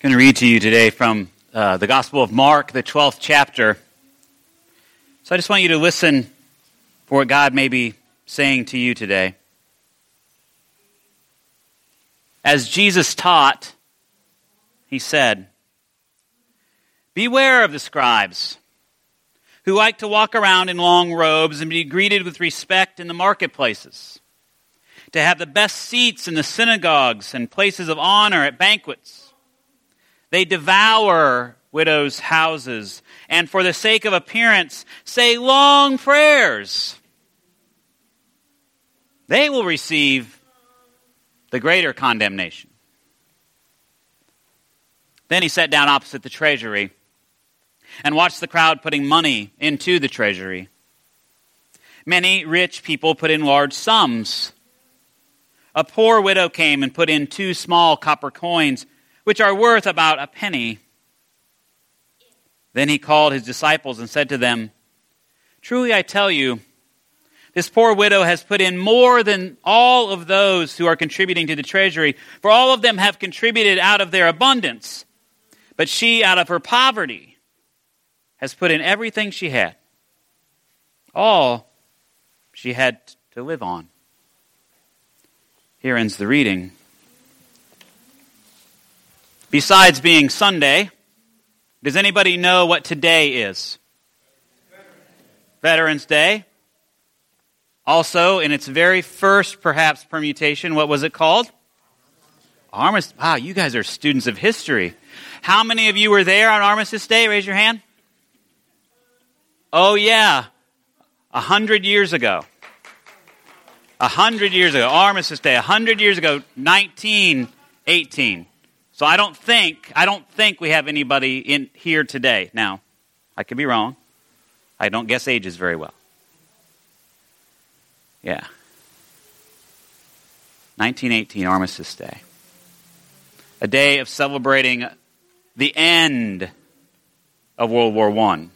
going to read to you today from uh, the Gospel of Mark, the 12th chapter. So I just want you to listen for what God may be saying to you today. As Jesus taught, he said, Beware of the scribes who like to walk around in long robes and be greeted with respect in the marketplaces, to have the best seats in the synagogues and places of honor at banquets they devour widows' houses, and for the sake of appearance, say long prayers. They will receive the greater condemnation. Then he sat down opposite the treasury and watched the crowd putting money into the treasury. Many rich people put in large sums. A poor widow came and put in two small copper coins which are worth about a penny. Then he called his disciples and said to them, Truly I tell you, this poor widow has put in more than all of those who are contributing to the treasury, for all of them have contributed out of their abundance. But she, out of her poverty, has put in everything she had, all she had to live on. Here ends the reading. Besides being Sunday, does anybody know what today is? Veterans Day. Also, in its very first, perhaps, permutation, what was it called? Armistice. Wow, you guys are students of history. How many of you were there on Armistice Day? Raise your hand. Oh, yeah. A hundred years ago. A hundred years ago. Armistice Day. A hundred years ago. 1918. So I don't think I don't think we have anybody in here today. Now, I could be wrong. I don't guess ages very well. Yeah. 1918 Armistice Day. A day of celebrating the end of World War I.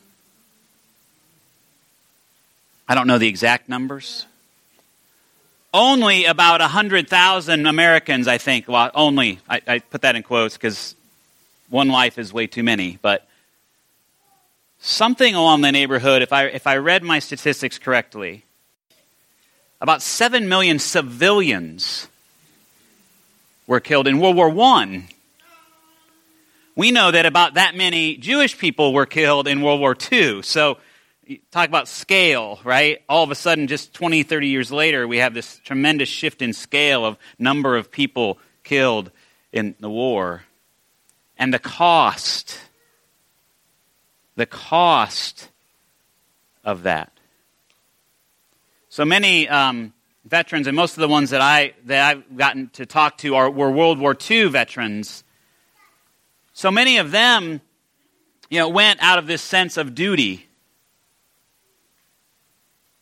I don't know the exact numbers only about 100,000 Americans, I think, well, only, I, I put that in quotes because one life is way too many, but something along the neighborhood, if I, if I read my statistics correctly, about 7 million civilians were killed in World War I. We know that about that many Jewish people were killed in World War II. So talk about scale, right? All of a sudden, just 20, 30 years later, we have this tremendous shift in scale of number of people killed in the war. And the cost, the cost of that. So many um, veterans, and most of the ones that, I, that I've gotten to talk to are, were World War II veterans. So many of them, you know, went out of this sense of duty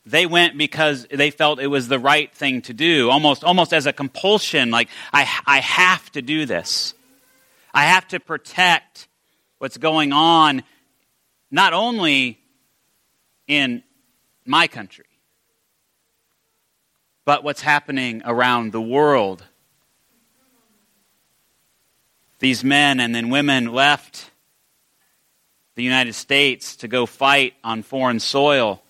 they went because they felt it was the right thing to do, almost, almost as a compulsion, like, I, I have to do this. I have to protect what's going on, not only in my country, but what's happening around the world. These men and then women left the United States to go fight on foreign soil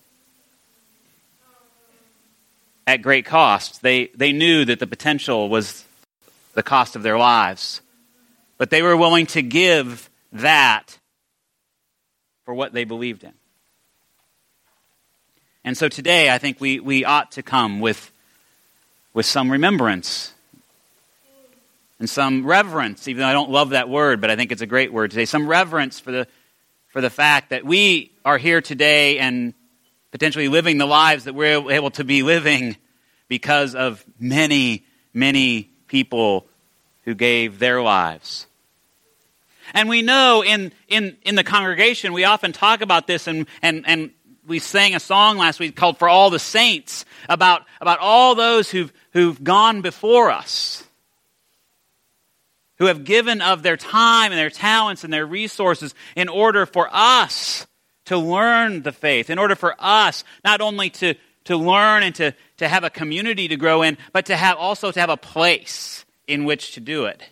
at great cost. They, they knew that the potential was the cost of their lives. But they were willing to give that for what they believed in. And so today, I think we, we ought to come with, with some remembrance and some reverence, even though I don't love that word, but I think it's a great word today. Some reverence for the, for the fact that we are here today and potentially living the lives that we're able to be living because of many, many people who gave their lives. And we know in, in, in the congregation, we often talk about this, and, and, and we sang a song last week called For All the Saints about, about all those who've, who've gone before us, who have given of their time and their talents and their resources in order for us to learn the faith, in order for us not only to, to learn and to, to have a community to grow in, but to have also to have a place in which to do it.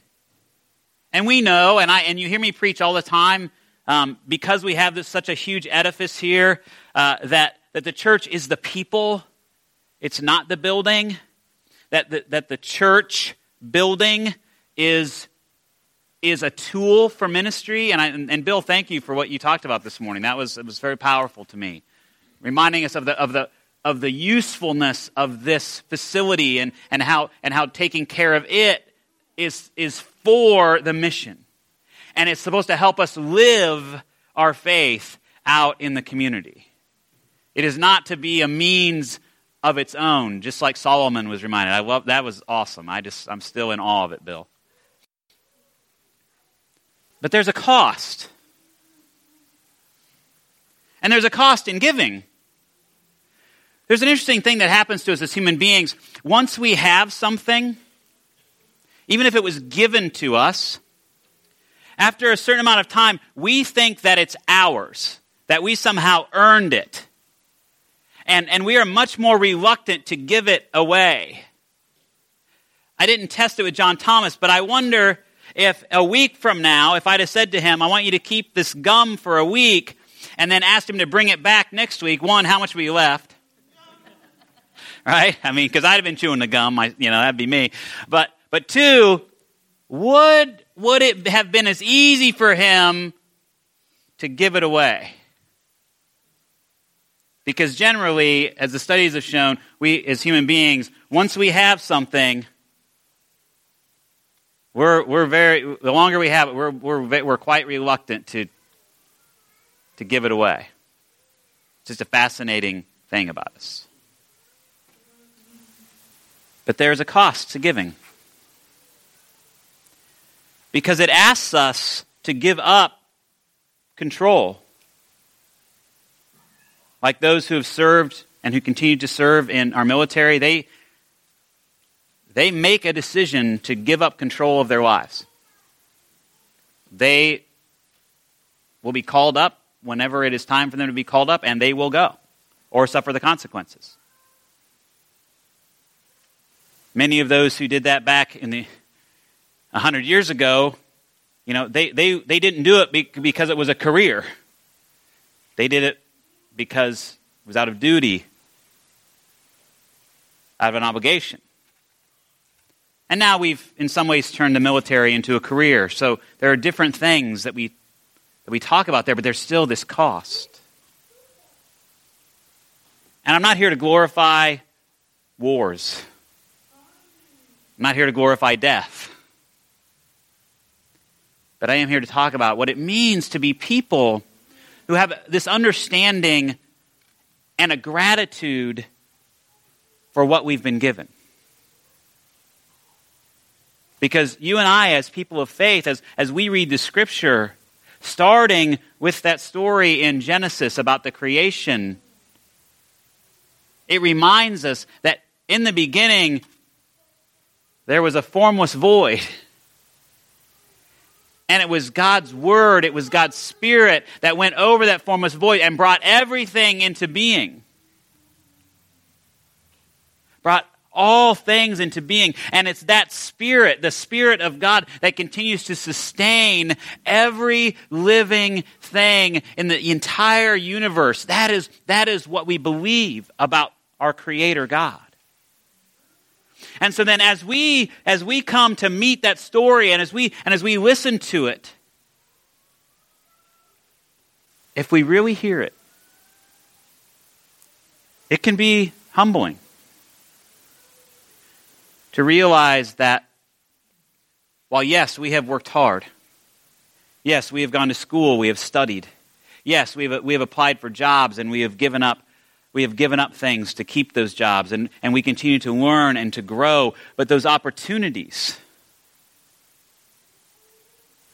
And we know, and, I, and you hear me preach all the time, um, because we have this, such a huge edifice here, uh, that, that the church is the people, it's not the building, that the, that the church building is, is a tool for ministry. And, I, and Bill, thank you for what you talked about this morning. That was, it was very powerful to me, reminding us of the, of the, of the usefulness of this facility and, and, how, and how taking care of it is, is for the mission. And it's supposed to help us live our faith out in the community. It is not to be a means of its own, just like Solomon was reminded. I love that was awesome. I just I'm still in awe of it, Bill. But there's a cost. And there's a cost in giving. There's an interesting thing that happens to us as human beings. Once we have something, even if it was given to us, after a certain amount of time, we think that it's ours, that we somehow earned it. And, and we are much more reluctant to give it away. I didn't test it with John Thomas, but I wonder if a week from now, if I'd have said to him, I want you to keep this gum for a week, and then asked him to bring it back next week, one, how much you left? Right? I mean, because I'd have been chewing the gum, I, you know, that'd be me. But but two, would, would it have been as easy for him to give it away? Because generally, as the studies have shown, we as human beings, once we have something, we're, we're very, the longer we have it, we're, we're, we're quite reluctant to, to give it away. It's just a fascinating thing about us. But there's a cost to giving because it asks us to give up control. Like those who have served and who continue to serve in our military, they, they make a decision to give up control of their lives. They will be called up whenever it is time for them to be called up, and they will go or suffer the consequences. Many of those who did that back in the 100 years ago, you know, they, they, they didn't do it because it was a career. They did it because it was out of duty, out of an obligation. And now we've, in some ways, turned the military into a career. So there are different things that we, that we talk about there, but there's still this cost. And I'm not here to glorify wars, I'm not here to glorify death. But I am here to talk about what it means to be people who have this understanding and a gratitude for what we've been given. Because you and I, as people of faith, as, as we read the scripture, starting with that story in Genesis about the creation, it reminds us that in the beginning there was a formless void. And it was God's word, it was God's spirit that went over that formless void and brought everything into being. Brought all things into being. And it's that spirit, the spirit of God, that continues to sustain every living thing in the entire universe. That is, that is what we believe about our Creator God. And so then as we as we come to meet that story and as we and as we listen to it, if we really hear it, it can be humbling to realize that while yes, we have worked hard. Yes, we have gone to school, we have studied. Yes, we have, we have applied for jobs and we have given up we have given up things to keep those jobs, and, and we continue to learn and to grow. But those opportunities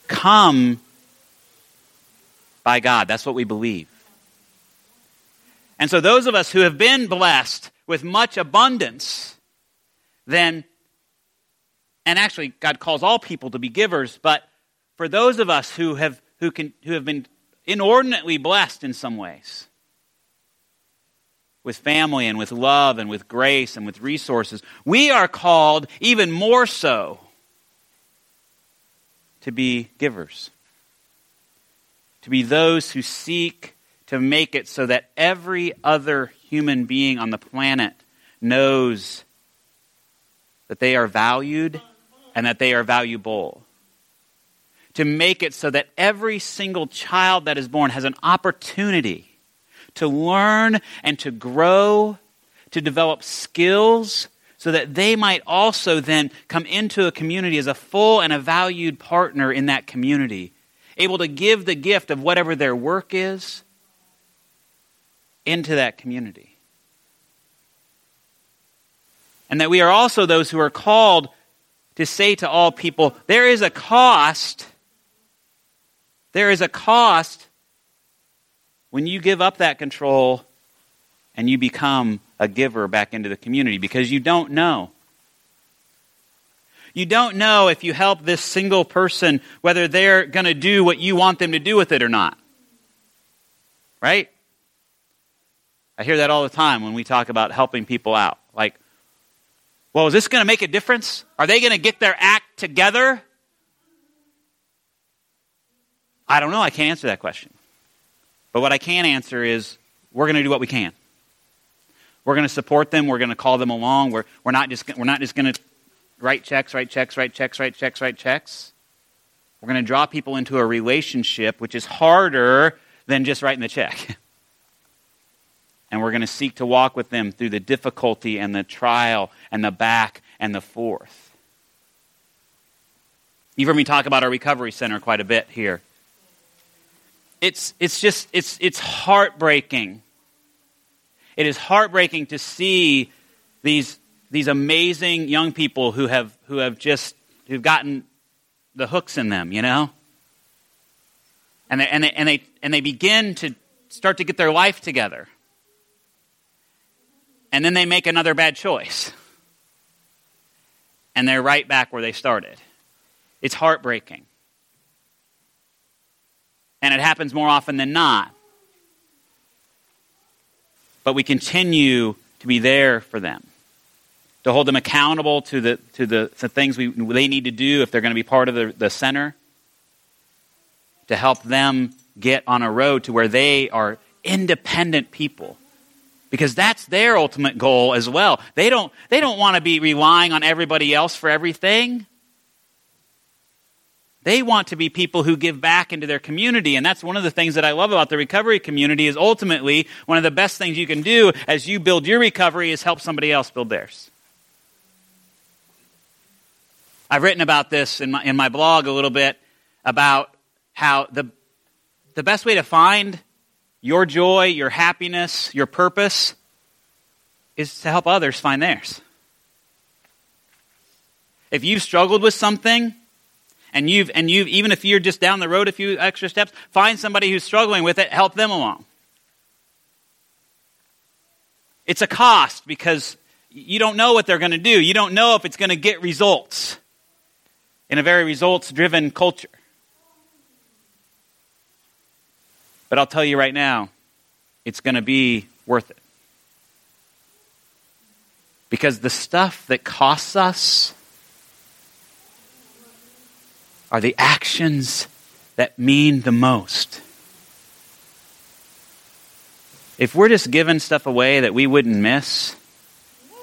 come by God. That's what we believe. And so, those of us who have been blessed with much abundance, then, and actually, God calls all people to be givers, but for those of us who have, who can, who have been inordinately blessed in some ways, with family and with love and with grace and with resources, we are called even more so to be givers, to be those who seek to make it so that every other human being on the planet knows that they are valued and that they are valuable. To make it so that every single child that is born has an opportunity to learn and to grow, to develop skills, so that they might also then come into a community as a full and a valued partner in that community, able to give the gift of whatever their work is into that community. And that we are also those who are called to say to all people, there is a cost. There is a cost when you give up that control and you become a giver back into the community because you don't know. You don't know if you help this single person whether they're going to do what you want them to do with it or not. Right? I hear that all the time when we talk about helping people out. Like, well, is this going to make a difference? Are they going to get their act together? I don't know. I can't answer that question. But what I can answer is we're going to do what we can. We're going to support them. We're going to call them along. We're, we're not just, we're not just going to write checks, write checks, write checks, write checks, write checks. We're going to draw people into a relationship, which is harder than just writing the check. and we're going to seek to walk with them through the difficulty and the trial and the back and the forth. You've heard me talk about our recovery center quite a bit here. It's, it's just, it's, it's heartbreaking. It is heartbreaking to see these, these amazing young people who have, who have just, who've gotten the hooks in them, you know? And they, and they, and they, and they begin to start to get their life together and then they make another bad choice. And they're right back where they started. It's heartbreaking. And it happens more often than not. But we continue to be there for them, to hold them accountable to the, to the, to things we, they need to do if they're going to be part of the, the center, to help them get on a road to where they are independent people because that's their ultimate goal as well. They don't, they don't want to be relying on everybody else for everything. They want to be people who give back into their community. And that's one of the things that I love about the recovery community is ultimately one of the best things you can do as you build your recovery is help somebody else build theirs. I've written about this in my, in my blog a little bit about how the, the best way to find your joy, your happiness, your purpose is to help others find theirs. If you've struggled with something, and you've and you've even if you're just down the road a few extra steps, find somebody who's struggling with it, help them along. It's a cost because you don't know what they're going to do. You don't know if it's going to get results in a very results driven culture. But I'll tell you right now, it's going to be worth it. Because the stuff that costs us are the actions that mean the most. If we're just giving stuff away that we wouldn't miss, I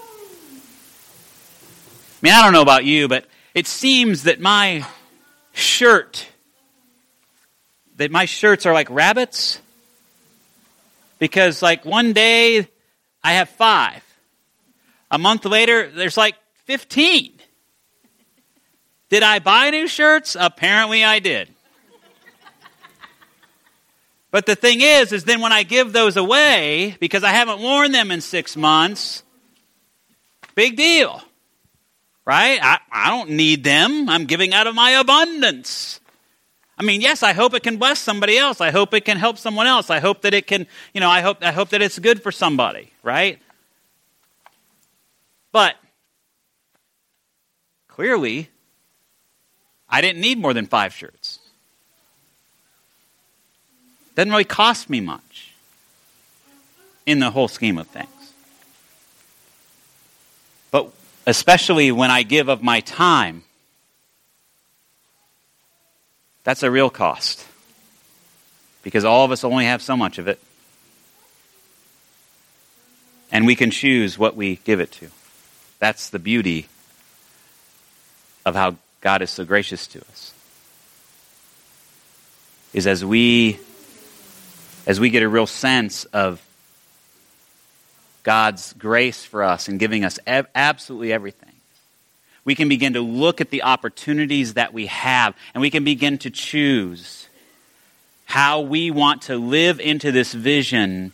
mean, I don't know about you, but it seems that my shirt that my shirts are like rabbits because like one day I have five. A month later, there's like 15. Did I buy new shirts? Apparently I did. But the thing is, is then when I give those away, because I haven't worn them in six months, big deal. Right? I, I don't need them. I'm giving out of my abundance. I mean, yes, I hope it can bless somebody else. I hope it can help someone else. I hope that it can, you know, I hope, I hope that it's good for somebody, right? But clearly, I didn't need more than five shirts. Doesn't really cost me much in the whole scheme of things. But especially when I give of my time That's a real cost because all of us only have so much of it. And we can choose what we give it to. That's the beauty of how God is so gracious to us. Is as we as we get a real sense of God's grace for us and giving us absolutely everything, we can begin to look at the opportunities that we have and we can begin to choose how we want to live into this vision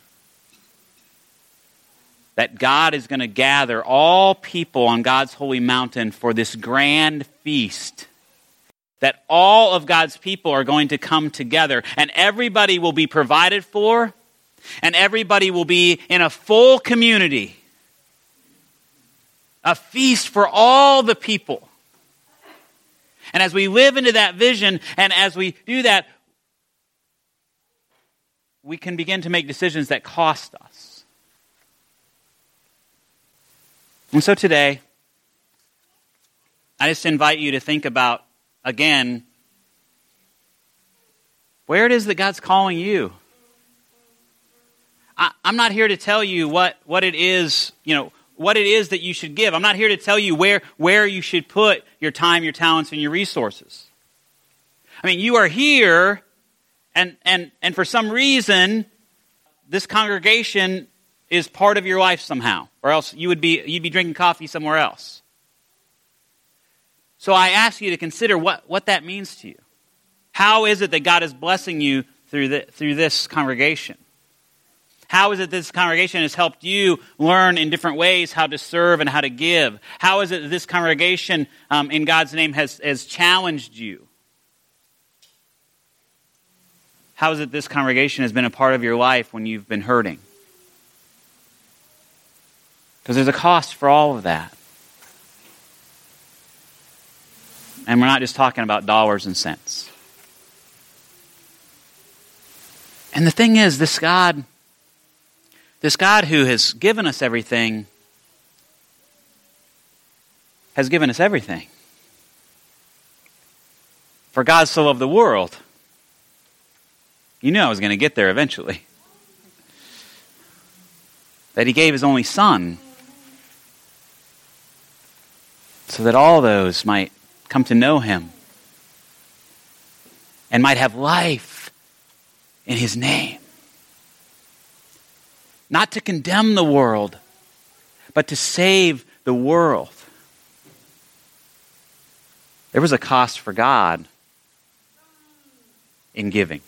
that God is going to gather all people on God's holy mountain for this grand feast. That all of God's people are going to come together and everybody will be provided for and everybody will be in a full community. A feast for all the people. And as we live into that vision and as we do that, we can begin to make decisions that cost us. And so today, I just invite you to think about again where it is that God's calling you. I, am not here to tell you what, what it is, you know, what it is that you should give. I'm not here to tell you where, where you should put your time, your talents, and your resources. I mean, you are here and, and, and for some reason, this congregation is part of your life somehow, or else you would be, you'd be drinking coffee somewhere else. So I ask you to consider what, what that means to you. How is it that God is blessing you through, the, through this congregation? How is it this congregation has helped you learn in different ways how to serve and how to give? How is it that this congregation, um, in God's name, has, has challenged you? How is it this congregation has been a part of your life when you've been hurting? Because there's a cost for all of that. And we're not just talking about dollars and cents. And the thing is, this God, this God who has given us everything, has given us everything. For God so loved the world you knew I was going to get there eventually. That he gave his only son so that all those might come to know him and might have life in his name. Not to condemn the world, but to save the world. There was a cost for God in giving.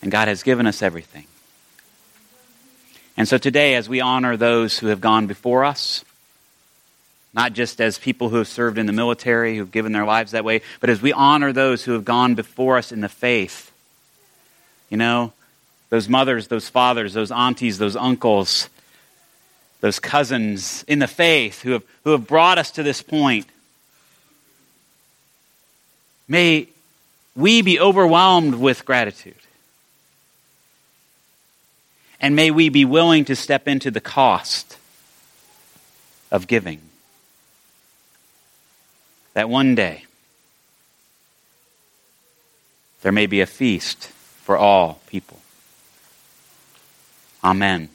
And God has given us everything. And so today, as we honor those who have gone before us, not just as people who have served in the military, who've given their lives that way, but as we honor those who have gone before us in the faith, you know, those mothers, those fathers, those aunties, those uncles, those cousins in the faith who have, who have brought us to this point. May we be overwhelmed with gratitude. And may we be willing to step into the cost of giving. That one day there may be a feast for all people. Amen.